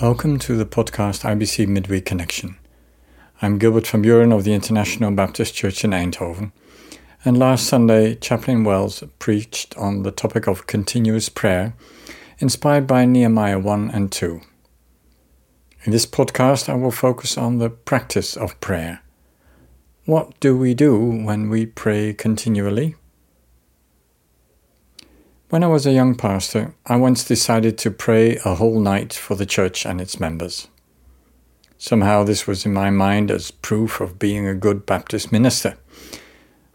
Welcome to the podcast IBC Midweek Connection. I'm Gilbert van Buren of the International Baptist Church in Eindhoven, and last Sunday, Chaplain Wells preached on the topic of continuous prayer, inspired by Nehemiah 1 and 2. In this podcast, I will focus on the practice of prayer. What do we do when we pray continually? When I was a young pastor, I once decided to pray a whole night for the church and its members. Somehow this was in my mind as proof of being a good Baptist minister.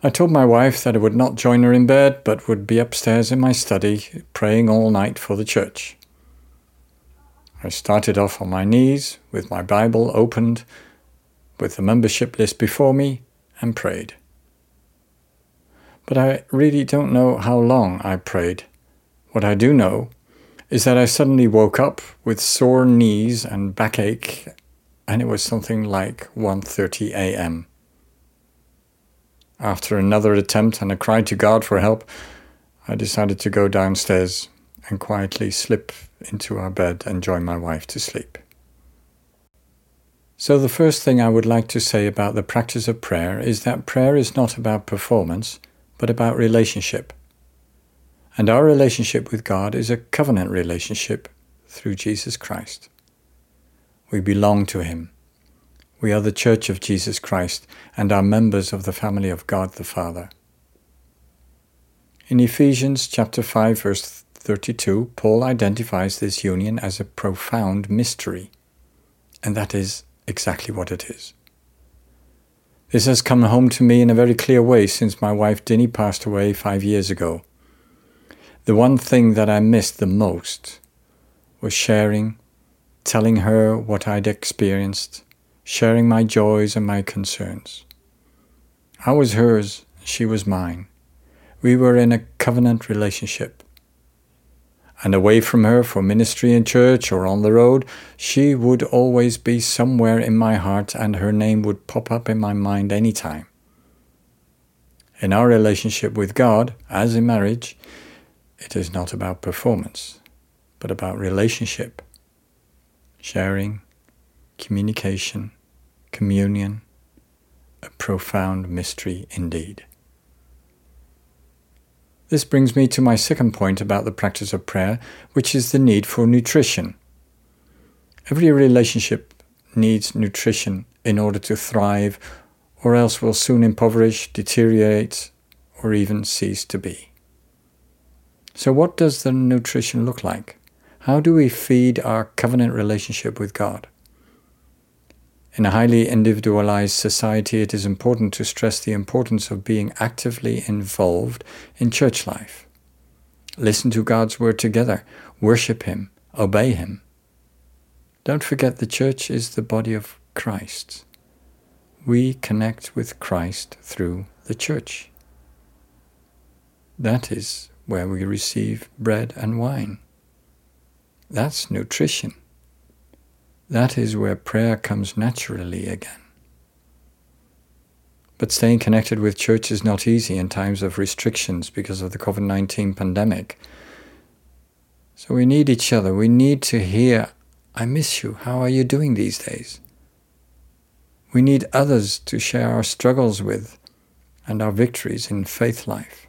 I told my wife that I would not join her in bed, but would be upstairs in my study, praying all night for the church. I started off on my knees, with my Bible opened, with the membership list before me, and prayed but I really don't know how long I prayed. What I do know is that I suddenly woke up with sore knees and backache, and it was something like 1:30 a.m. After another attempt and a cry to God for help, I decided to go downstairs and quietly slip into our bed and join my wife to sleep. So, the first thing I would like to say about the practice of prayer is that prayer is not about performance, but about relationship. And our relationship with God is a covenant relationship through Jesus Christ. We belong to Him. We are the church of Jesus Christ and are members of the family of God the Father. In Ephesians chapter 5 verse 32, Paul identifies this union as a profound mystery. And that is exactly what it is. This has come home to me in a very clear way since my wife Dinny passed away five years ago. The one thing that I missed the most was sharing, telling her what I'd experienced, sharing my joys and my concerns. I was hers, she was mine. We were in a covenant relationship and away from her for ministry in church or on the road, she would always be somewhere in my heart and her name would pop up in my mind any time. In our relationship with God, as in marriage, it is not about performance, but about relationship, sharing, communication, communion, a profound mystery indeed. This brings me to my second point about the practice of prayer, which is the need for nutrition. Every relationship needs nutrition in order to thrive, or else will soon impoverish, deteriorate, or even cease to be. So, what does the nutrition look like? How do we feed our covenant relationship with God? In a highly individualized society, it is important to stress the importance of being actively involved in church life. Listen to God's word together, worship Him, obey Him. Don't forget the church is the body of Christ. We connect with Christ through the church. That is where we receive bread and wine. That's nutrition. That is where prayer comes naturally again. But staying connected with church is not easy in times of restrictions because of the COVID 19 pandemic. So we need each other. We need to hear, I miss you. How are you doing these days? We need others to share our struggles with and our victories in faith life.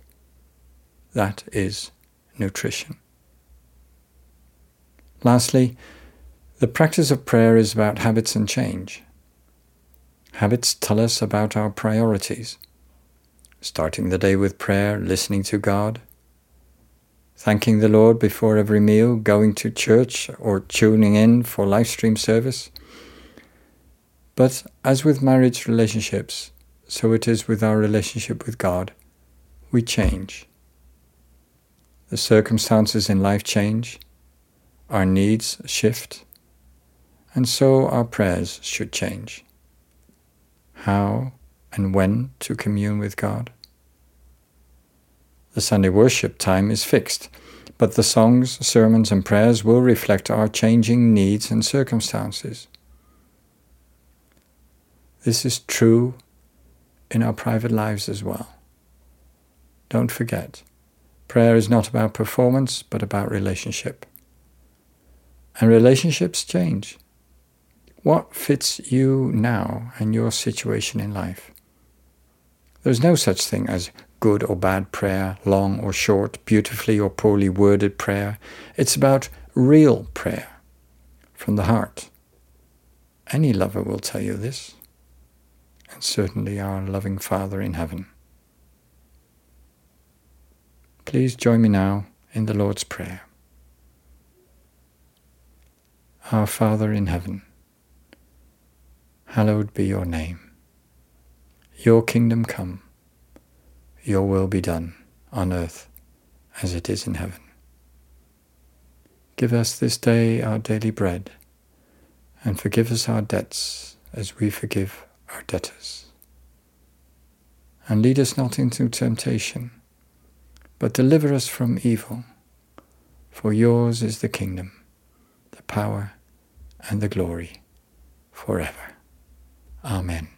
That is nutrition. Lastly, the practice of prayer is about habits and change. Habits tell us about our priorities. Starting the day with prayer, listening to God, thanking the Lord before every meal, going to church, or tuning in for live stream service. But as with marriage relationships, so it is with our relationship with God. We change. The circumstances in life change, our needs shift, and so our prayers should change. How and when to commune with God? The Sunday worship time is fixed, but the songs, sermons, and prayers will reflect our changing needs and circumstances. This is true in our private lives as well. Don't forget, prayer is not about performance, but about relationship. and relationships change. What fits you now and your situation in life? There's no such thing as good or bad prayer, long or short, beautifully or poorly worded prayer. It's about real prayer from the heart. Any lover will tell you this, and certainly our loving Father in heaven. Please join me now in the Lord's Prayer. Our Father in heaven, hallowed be your name. Your kingdom come, your will be done on earth as it is in heaven. Give us this day our daily bread, and forgive us our debts as we forgive our debtors. And lead us not into temptation, but deliver us from evil. For yours is the kingdom, the power, and the glory forever. Amen.